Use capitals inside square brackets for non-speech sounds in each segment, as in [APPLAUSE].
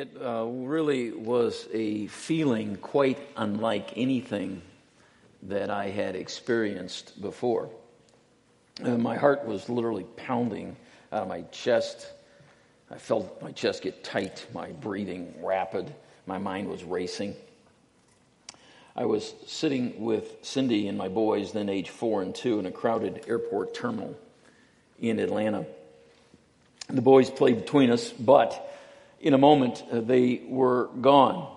It uh, really was a feeling quite unlike anything that I had experienced before. Uh, my heart was literally pounding out of my chest. I felt my chest get tight, my breathing rapid, my mind was racing. I was sitting with Cindy and my boys, then age four and two, in a crowded airport terminal in Atlanta. The boys played between us, but in a moment, uh, they were gone.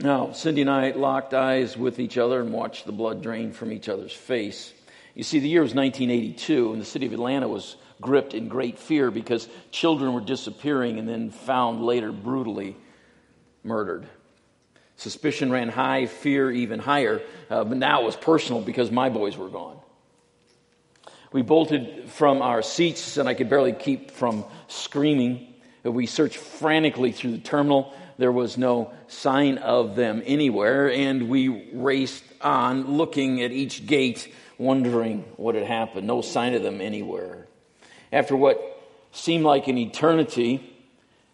Now, Cindy and I locked eyes with each other and watched the blood drain from each other's face. You see, the year was 1982, and the city of Atlanta was gripped in great fear because children were disappearing and then found later brutally murdered. Suspicion ran high, fear even higher, uh, but now it was personal because my boys were gone. We bolted from our seats, and I could barely keep from screaming. We searched frantically through the terminal. There was no sign of them anywhere, and we raced on, looking at each gate, wondering what had happened. No sign of them anywhere. After what seemed like an eternity,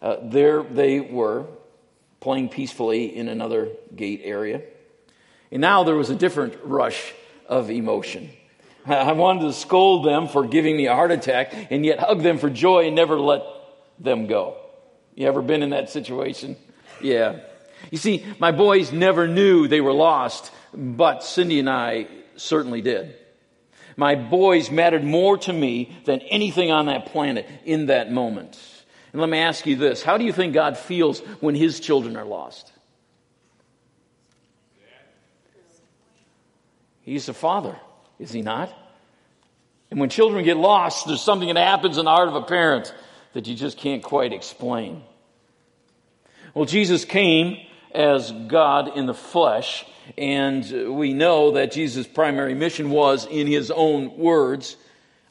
uh, there they were, playing peacefully in another gate area. And now there was a different rush of emotion. I wanted to scold them for giving me a heart attack and yet hug them for joy and never let them go. You ever been in that situation? Yeah. You see, my boys never knew they were lost, but Cindy and I certainly did. My boys mattered more to me than anything on that planet in that moment. And let me ask you this How do you think God feels when his children are lost? He's a father, is he not? And when children get lost, there's something that happens in the heart of a parent that you just can't quite explain. Well, Jesus came as God in the flesh, and we know that Jesus' primary mission was, in his own words,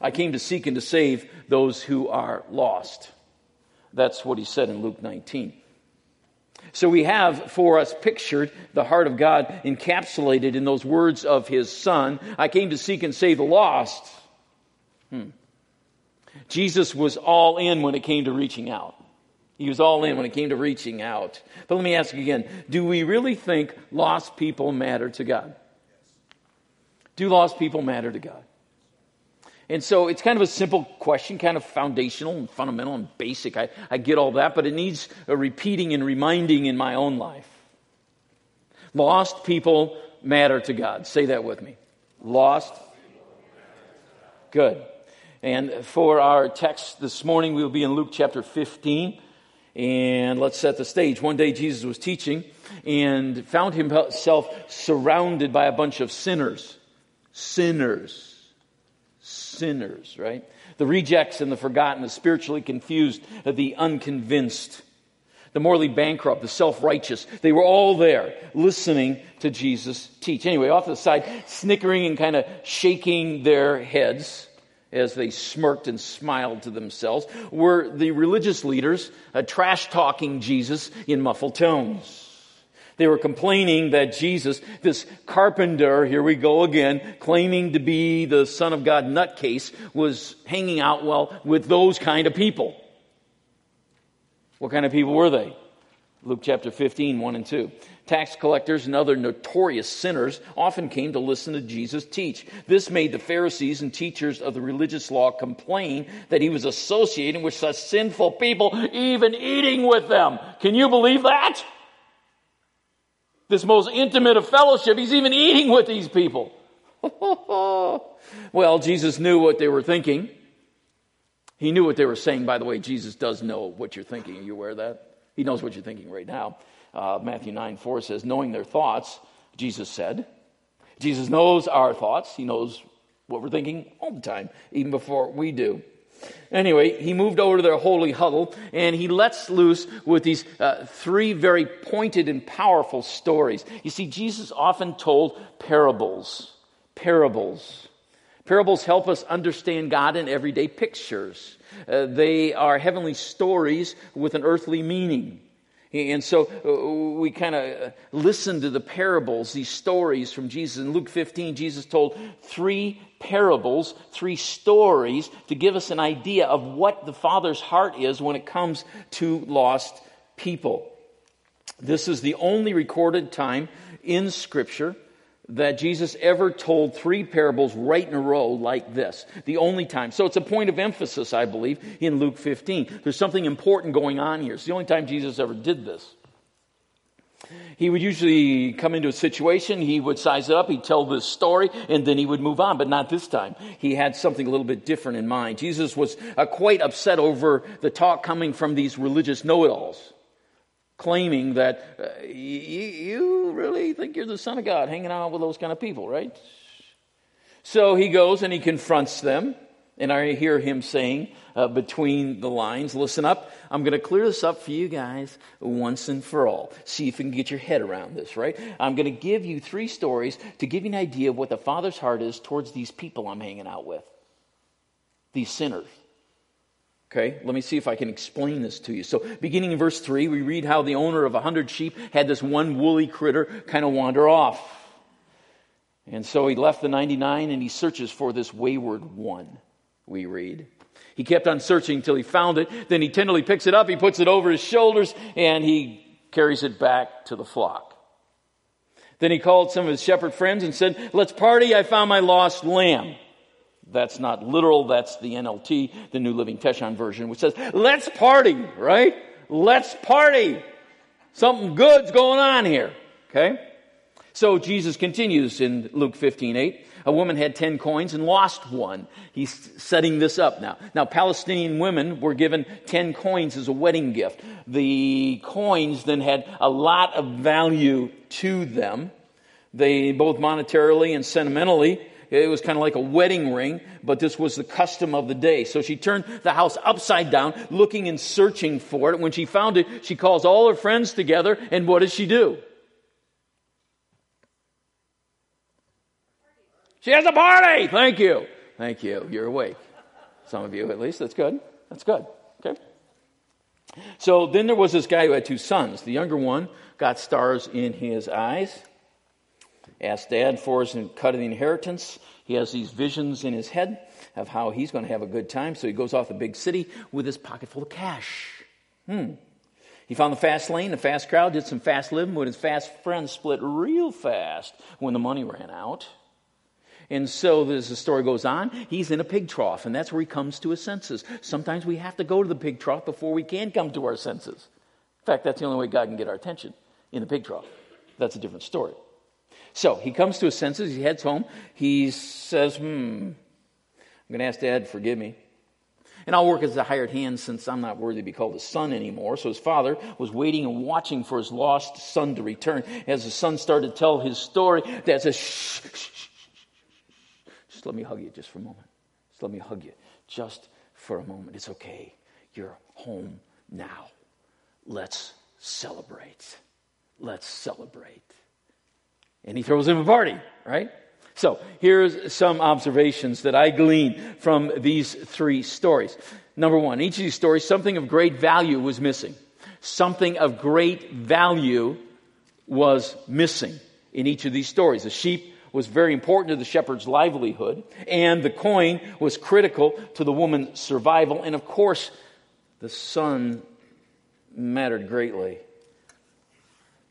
I came to seek and to save those who are lost. That's what he said in Luke 19. So we have for us pictured the heart of God encapsulated in those words of his son I came to seek and save the lost. Hmm. Jesus was all in when it came to reaching out. He was all in when it came to reaching out. But let me ask you again do we really think lost people matter to God? Do lost people matter to God? And so it's kind of a simple question, kind of foundational and fundamental and basic. I, I get all that, but it needs a repeating and reminding in my own life. Lost people matter to God. Say that with me. Lost. Good. And for our text this morning, we'll be in Luke chapter 15. And let's set the stage. One day Jesus was teaching and found himself surrounded by a bunch of sinners. Sinners. Sinners, right? The rejects and the forgotten, the spiritually confused, the unconvinced, the morally bankrupt, the self righteous. They were all there listening to Jesus teach. Anyway, off to the side, snickering and kind of shaking their heads as they smirked and smiled to themselves, were the religious leaders uh, trash talking Jesus in muffled tones. They were complaining that Jesus, this carpenter, here we go again, claiming to be the Son of God nutcase, was hanging out, well, with those kind of people. What kind of people were they? Luke chapter 15, 1 and 2. Tax collectors and other notorious sinners often came to listen to Jesus teach. This made the Pharisees and teachers of the religious law complain that he was associating with such sinful people, even eating with them. Can you believe that? This most intimate of fellowship, he's even eating with these people. [LAUGHS] well, Jesus knew what they were thinking. He knew what they were saying. By the way, Jesus does know what you're thinking. Are you aware of that? He knows what you're thinking right now. Uh, Matthew 9 4 says, knowing their thoughts, Jesus said. Jesus knows our thoughts. He knows what we're thinking all the time, even before we do. Anyway, he moved over to their holy huddle and he lets loose with these uh, three very pointed and powerful stories. You see, Jesus often told parables. Parables. Parables help us understand God in everyday pictures. Uh, they are heavenly stories with an earthly meaning. And so uh, we kind of listen to the parables, these stories from Jesus. In Luke 15, Jesus told three parables, three stories to give us an idea of what the Father's heart is when it comes to lost people. This is the only recorded time in Scripture that Jesus ever told three parables right in a row like this. The only time. So it's a point of emphasis, I believe, in Luke 15. There's something important going on here. It's the only time Jesus ever did this. He would usually come into a situation, he would size it up, he'd tell this story, and then he would move on, but not this time. He had something a little bit different in mind. Jesus was uh, quite upset over the talk coming from these religious know it alls claiming that uh, you, you really think you're the Son of God hanging out with those kind of people, right? So he goes and he confronts them. And I hear him saying uh, between the lines, listen up, I'm going to clear this up for you guys once and for all. See if you can get your head around this, right? I'm going to give you three stories to give you an idea of what the Father's heart is towards these people I'm hanging out with, these sinners. Okay, let me see if I can explain this to you. So, beginning in verse 3, we read how the owner of a hundred sheep had this one woolly critter kind of wander off. And so he left the 99 and he searches for this wayward one, we read. He kept on searching until he found it. Then he tenderly picks it up, he puts it over his shoulders, and he carries it back to the flock. Then he called some of his shepherd friends and said, Let's party, I found my lost lamb. That's not literal, that's the NLT, the New Living Translation version, which says, let's party, right? Let's party. Something good's going on here, okay? So Jesus continues in Luke 15, 8. A woman had 10 coins and lost one. He's setting this up now. Now, Palestinian women were given 10 coins as a wedding gift. The coins then had a lot of value to them. They both monetarily and sentimentally it was kind of like a wedding ring, but this was the custom of the day. So she turned the house upside down, looking and searching for it. When she found it, she calls all her friends together, and what does she do? She has a party! Thank you. Thank you. You're awake. Some of you, at least. That's good. That's good. Okay. So then there was this guy who had two sons. The younger one got stars in his eyes asked dad for his cut of the inheritance. He has these visions in his head of how he's going to have a good time. So he goes off the big city with his pocket full of cash. Hmm. He found the fast lane, the fast crowd, did some fast living, but his fast friends split real fast when the money ran out. And so, as the story goes on, he's in a pig trough, and that's where he comes to his senses. Sometimes we have to go to the pig trough before we can come to our senses. In fact, that's the only way God can get our attention in the pig trough. That's a different story. So he comes to his senses. He heads home. He says, Hmm, I'm going to ask dad to forgive me. And I'll work as a hired hand since I'm not worthy to be called a son anymore. So his father was waiting and watching for his lost son to return. As the son started to tell his story, dad says, shh, shh, shh, shh. Just let me hug you just for a moment. Just let me hug you just for a moment. It's okay. You're home now. Let's celebrate. Let's celebrate and he throws him a party, right? So here's some observations that I glean from these three stories. Number one, each of these stories, something of great value was missing. Something of great value was missing in each of these stories. The sheep was very important to the shepherd's livelihood, and the coin was critical to the woman's survival, and of course, the son mattered greatly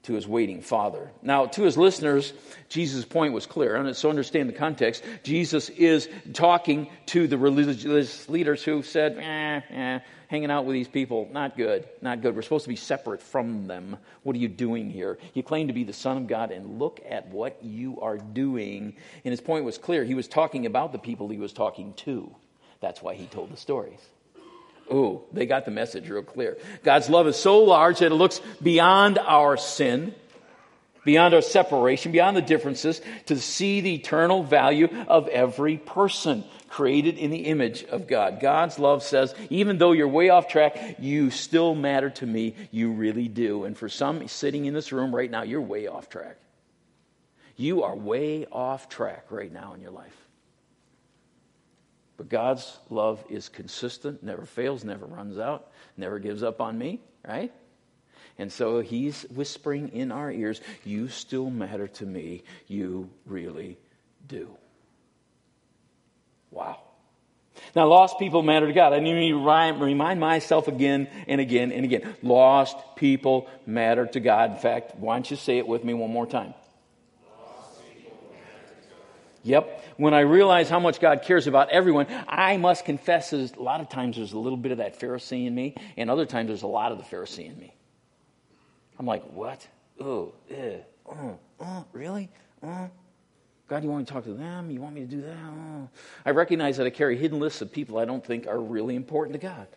to his waiting father. Now, to his listeners, Jesus' point was clear. And so understand the context. Jesus is talking to the religious leaders who said, eh, eh, hanging out with these people, not good, not good. We're supposed to be separate from them. What are you doing here? You claim to be the Son of God, and look at what you are doing. And his point was clear. He was talking about the people he was talking to. That's why he told the stories. Oh, they got the message real clear. God's love is so large that it looks beyond our sin, beyond our separation, beyond the differences, to see the eternal value of every person created in the image of God. God's love says, even though you're way off track, you still matter to me. You really do. And for some sitting in this room right now, you're way off track. You are way off track right now in your life. But God's love is consistent, never fails, never runs out, never gives up on me, right? And so he's whispering in our ears, You still matter to me. You really do. Wow. Now, lost people matter to God. I need to remind myself again and again and again. Lost people matter to God. In fact, why don't you say it with me one more time? Yep. When I realize how much God cares about everyone, I must confess a lot of times there's a little bit of that Pharisee in me, and other times there's a lot of the Pharisee in me. I'm like, what? Oh, eh, oh, oh, really? Oh. God, you want me to talk to them? You want me to do that? Oh. I recognize that I carry hidden lists of people I don't think are really important to God.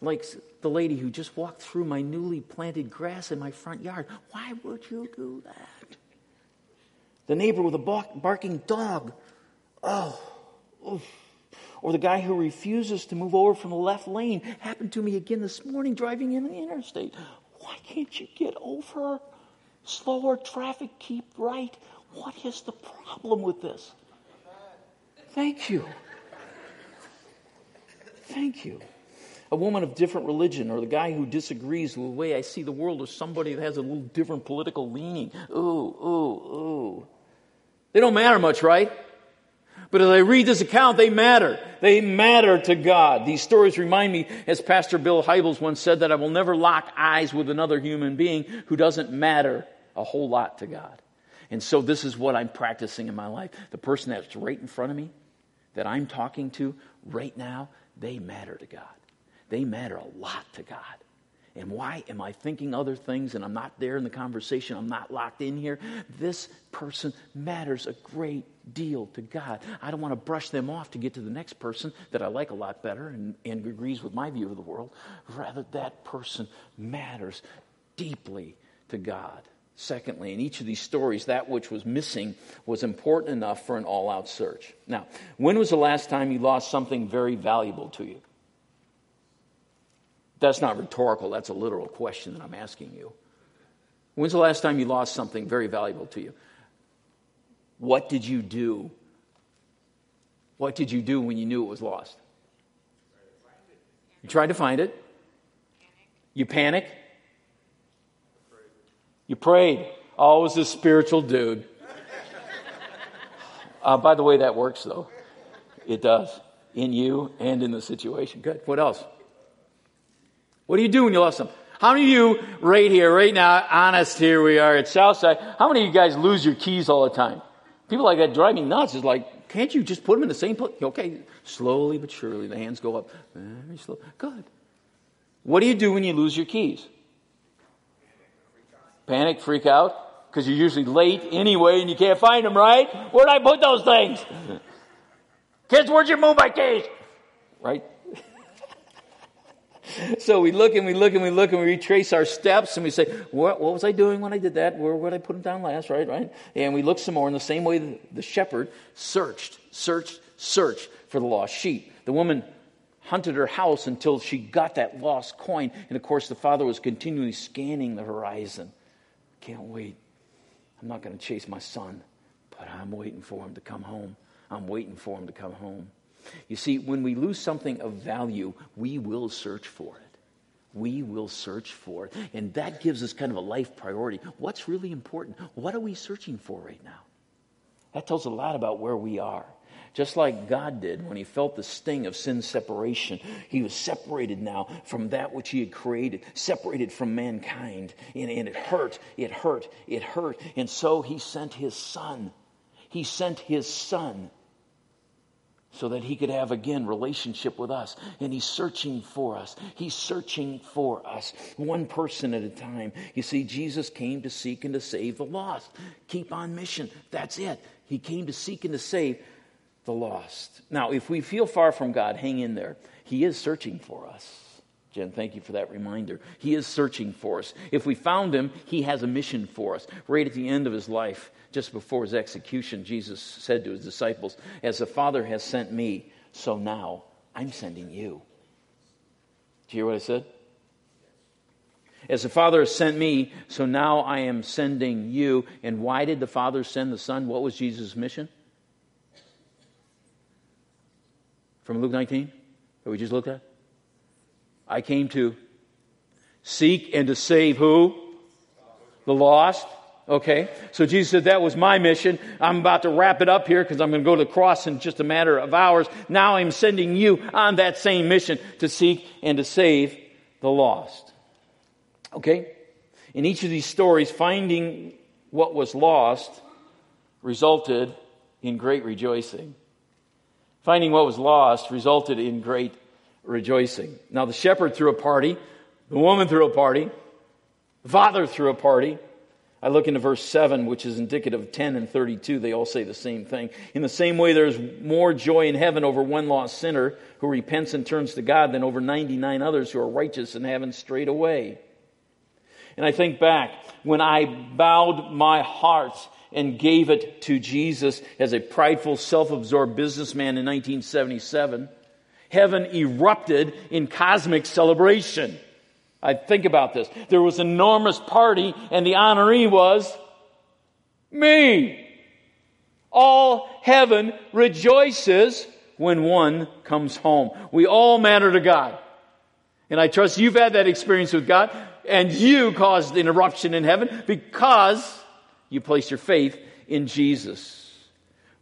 Like the lady who just walked through my newly planted grass in my front yard. Why would you do that? The neighbor with a barking dog. Oh, oof. Or the guy who refuses to move over from the left lane. Happened to me again this morning driving in the interstate. Why can't you get over? Slower traffic, keep right. What is the problem with this? Thank you. Thank you. A woman of different religion, or the guy who disagrees with the way I see the world, or somebody that has a little different political leaning. Ooh, ooh, ooh. They don't matter much, right? But as I read this account, they matter. They matter to God. These stories remind me, as Pastor Bill Hybels once said, that I will never lock eyes with another human being who doesn't matter a whole lot to God. And so this is what I'm practicing in my life. The person that's right in front of me, that I'm talking to right now, they matter to God. They matter a lot to God. And why am I thinking other things and I'm not there in the conversation? I'm not locked in here. This person matters a great deal to God. I don't want to brush them off to get to the next person that I like a lot better and, and agrees with my view of the world. Rather, that person matters deeply to God. Secondly, in each of these stories, that which was missing was important enough for an all out search. Now, when was the last time you lost something very valuable to you? That's not rhetorical, that's a literal question that I'm asking you. When's the last time you lost something very valuable to you? What did you do? What did you do when you knew it was lost? You tried to find it. You panic. You prayed. Always a spiritual dude. Uh, by the way, that works though. It does. In you and in the situation. Good. What else? What do you do when you lost them? How many of you right here, right now, honest here we are at Southside, how many of you guys lose your keys all the time? People like that drive me nuts. It's like, can't you just put them in the same place? Okay, slowly but surely, the hands go up. Very slow. Good. What do you do when you lose your keys? Panic, freak out, because you're usually late anyway and you can't find them, right? Where'd I put those things? [LAUGHS] Kids, where'd you move my keys? Right? [LAUGHS] so we look and we look and we look and we retrace our steps and we say, what, what was I doing when I did that? Where would I put them down last? Right, right? And we look some more in the same way the, the shepherd searched, searched, searched for the lost sheep. The woman hunted her house until she got that lost coin. And of course, the father was continually scanning the horizon. Can't wait. I'm not going to chase my son, but I'm waiting for him to come home. I'm waiting for him to come home. You see, when we lose something of value, we will search for it. We will search for it. And that gives us kind of a life priority. What's really important? What are we searching for right now? That tells a lot about where we are. Just like God did when he felt the sting of sin separation. He was separated now from that which he had created, separated from mankind. And, and it hurt, it hurt, it hurt. And so he sent his son. He sent his son so that he could have again relationship with us. And he's searching for us. He's searching for us one person at a time. You see jesus came to seek and to save the lost. Keep on mission. That's it. He came to seek and to save the lost. Now if we feel far from god hang in there. He is searching for us Jen, thank you for that reminder. He is searching for us. If we found him, he has a mission for us. Right at the end of his life, just before his execution, Jesus said to his disciples, As the Father has sent me, so now I'm sending you. Do you hear what I said? As the Father has sent me, so now I am sending you. And why did the Father send the Son? What was Jesus' mission? From Luke 19, that we just looked at? I came to seek and to save who? The lost. Okay? So Jesus said, That was my mission. I'm about to wrap it up here because I'm going to go to the cross in just a matter of hours. Now I'm sending you on that same mission to seek and to save the lost. Okay? In each of these stories, finding what was lost resulted in great rejoicing. Finding what was lost resulted in great rejoicing. Now, the shepherd threw a party, the woman threw a party, the father threw a party. I look into verse 7, which is indicative of 10 and 32. They all say the same thing. In the same way, there's more joy in heaven over one lost sinner who repents and turns to God than over 99 others who are righteous and haven't strayed away. And I think back when I bowed my heart and gave it to Jesus as a prideful, self absorbed businessman in 1977, heaven erupted in cosmic celebration. I think about this. There was an enormous party, and the honoree was me. All heaven rejoices when one comes home. We all matter to God. And I trust you've had that experience with God, and you caused an eruption in heaven because you placed your faith in Jesus.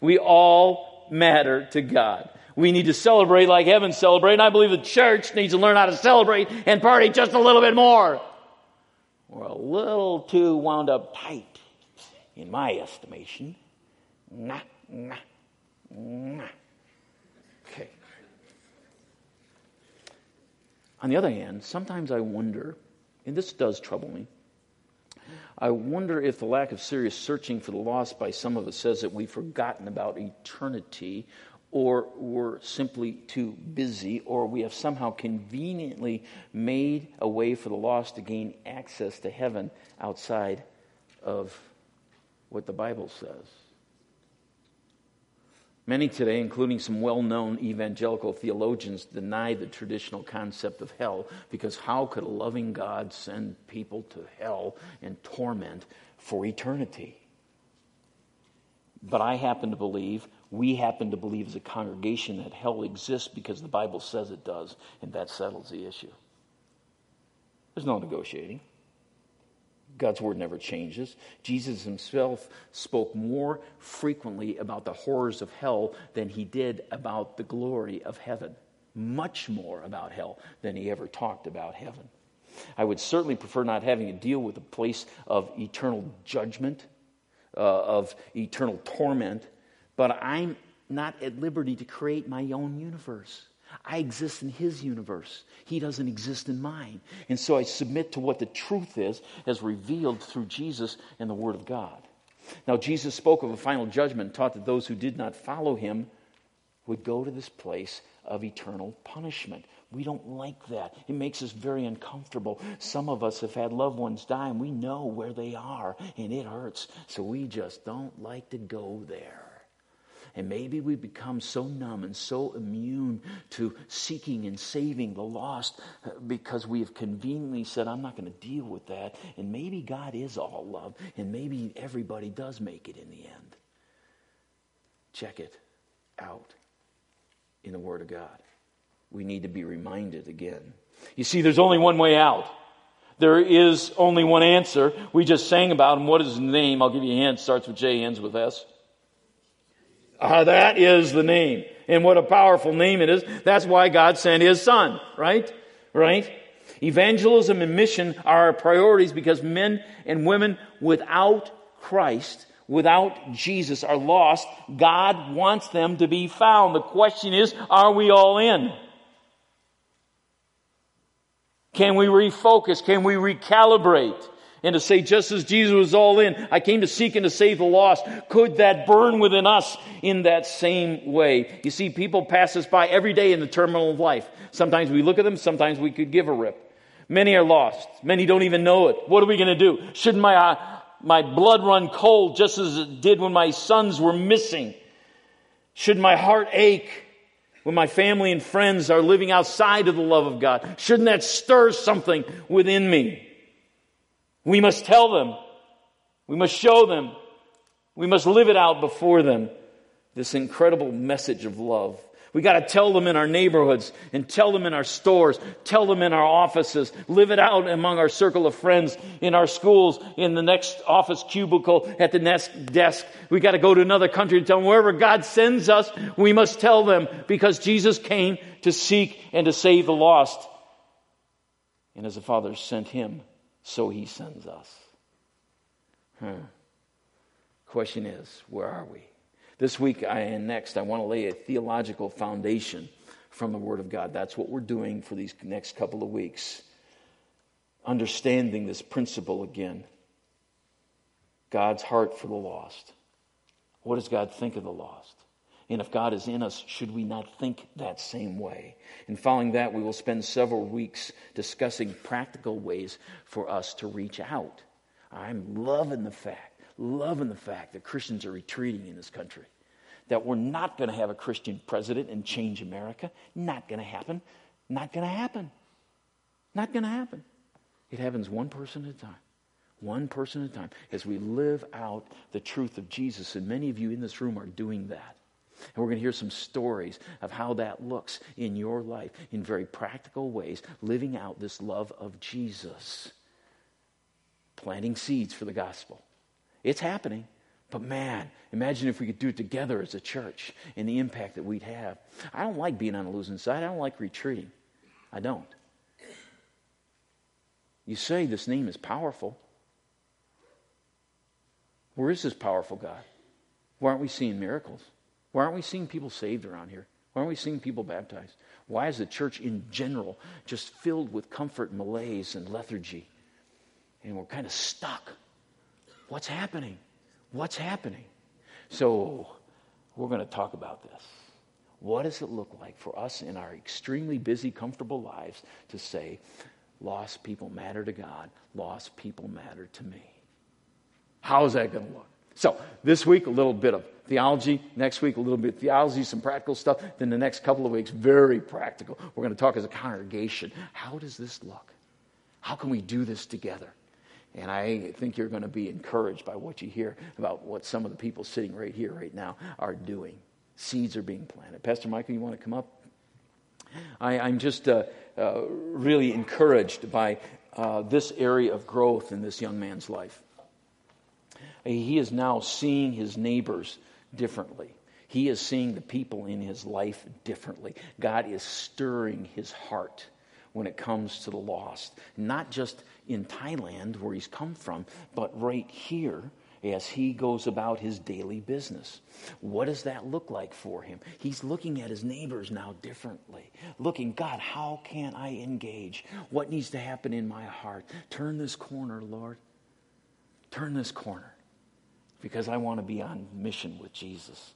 We all matter to God. We need to celebrate like heaven celebrate. And I believe the church needs to learn how to celebrate and party just a little bit more. We're a little too wound up tight, in my estimation. Nah, nah, nah. Okay. On the other hand, sometimes I wonder, and this does trouble me, I wonder if the lack of serious searching for the lost by some of us says that we've forgotten about eternity or we're simply too busy, or we have somehow conveniently made a way for the lost to gain access to heaven outside of what the Bible says. Many today, including some well known evangelical theologians, deny the traditional concept of hell because how could a loving God send people to hell and torment for eternity? But I happen to believe we happen to believe as a congregation that hell exists because the Bible says it does, and that settles the issue. There's no negotiating. God's word never changes. Jesus himself spoke more frequently about the horrors of hell than he did about the glory of heaven. Much more about hell than he ever talked about heaven. I would certainly prefer not having to deal with a place of eternal judgment, uh, of eternal torment, but I'm not at liberty to create my own universe. I exist in his universe. He doesn't exist in mine. And so I submit to what the truth is as revealed through Jesus and the Word of God. Now, Jesus spoke of a final judgment, taught that those who did not follow him would go to this place of eternal punishment. We don't like that. It makes us very uncomfortable. Some of us have had loved ones die and we know where they are and it hurts. So we just don't like to go there. And maybe we become so numb and so immune to seeking and saving the lost uh, because we have conveniently said, I'm not going to deal with that. And maybe God is all love, and maybe everybody does make it in the end. Check it out in the Word of God. We need to be reminded again. You see, there's only one way out. There is only one answer. We just sang about him. What is his name? I'll give you a hint. Starts with J, ends with S. Uh, that is the name. And what a powerful name it is. That's why God sent his son, right? Right? Evangelism and mission are our priorities because men and women without Christ, without Jesus, are lost. God wants them to be found. The question is, are we all in? Can we refocus? Can we recalibrate? And to say, just as Jesus was all in, I came to seek and to save the lost. Could that burn within us in that same way? You see, people pass us by every day in the terminal of life. Sometimes we look at them, sometimes we could give a rip. Many are lost. Many don't even know it. What are we going to do? Shouldn't my, uh, my blood run cold just as it did when my sons were missing? Should my heart ache when my family and friends are living outside of the love of God? Shouldn't that stir something within me? We must tell them. We must show them. We must live it out before them. This incredible message of love. We got to tell them in our neighborhoods and tell them in our stores, tell them in our offices, live it out among our circle of friends, in our schools, in the next office cubicle, at the next desk. We got to go to another country and tell them wherever God sends us, we must tell them because Jesus came to seek and to save the lost. And as the Father sent him, so he sends us. Hmm. Question is, where are we? This week I, and next, I want to lay a theological foundation from the Word of God. That's what we're doing for these next couple of weeks. Understanding this principle again God's heart for the lost. What does God think of the lost? And if God is in us, should we not think that same way? And following that, we will spend several weeks discussing practical ways for us to reach out. I'm loving the fact loving the fact that Christians are retreating in this country. That we're not going to have a Christian president and change America. Not going to happen. Not going to happen. Not going to happen. It happens one person at a time. One person at a time. As we live out the truth of Jesus, and many of you in this room are doing that. And we're going to hear some stories of how that looks in your life in very practical ways, living out this love of Jesus, planting seeds for the gospel. It's happening. But man, imagine if we could do it together as a church and the impact that we'd have. I don't like being on the losing side. I don't like retreating. I don't. You say this name is powerful. Where is this powerful God? Why aren't we seeing miracles? Why aren't we seeing people saved around here? Why aren't we seeing people baptized? Why is the church in general just filled with comfort, malaise, and lethargy? And we're kind of stuck. What's happening? What's happening? So, we're going to talk about this. What does it look like for us in our extremely busy, comfortable lives to say, lost people matter to God, lost people matter to me? How is that going to look? So, this week, a little bit of theology. Next week, a little bit of theology, some practical stuff. Then the next couple of weeks, very practical. We're going to talk as a congregation. How does this look? How can we do this together? And I think you're going to be encouraged by what you hear about what some of the people sitting right here, right now, are doing. Seeds are being planted. Pastor Michael, you want to come up? I, am just uh, uh, really encouraged by uh, this area of growth in this young man's life. He is now seeing his neighbors differently. He is seeing the people in his life differently. God is stirring his heart when it comes to the lost. Not just in Thailand, where he's come from, but right here as he goes about his daily business. What does that look like for him? He's looking at his neighbors now differently. Looking, God, how can I engage? What needs to happen in my heart? Turn this corner, Lord. Turn this corner because I want to be on mission with Jesus.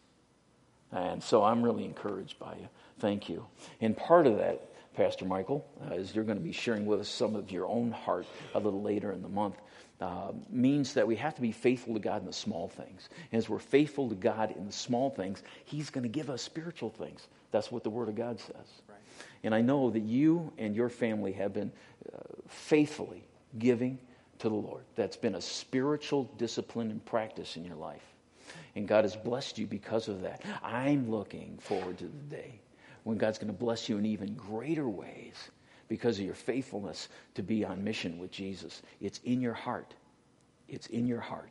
And so I'm really encouraged by you. Thank you. And part of that Pastor Michael, uh, as you're going to be sharing with us some of your own heart a little later in the month, uh, means that we have to be faithful to God in the small things. And as we're faithful to God in the small things, He's going to give us spiritual things. That's what the Word of God says. Right. And I know that you and your family have been uh, faithfully giving to the Lord. That's been a spiritual discipline and practice in your life. And God has blessed you because of that. I'm looking forward to the day when God's going to bless you in even greater ways because of your faithfulness to be on mission with Jesus. It's in your heart. It's in your heart.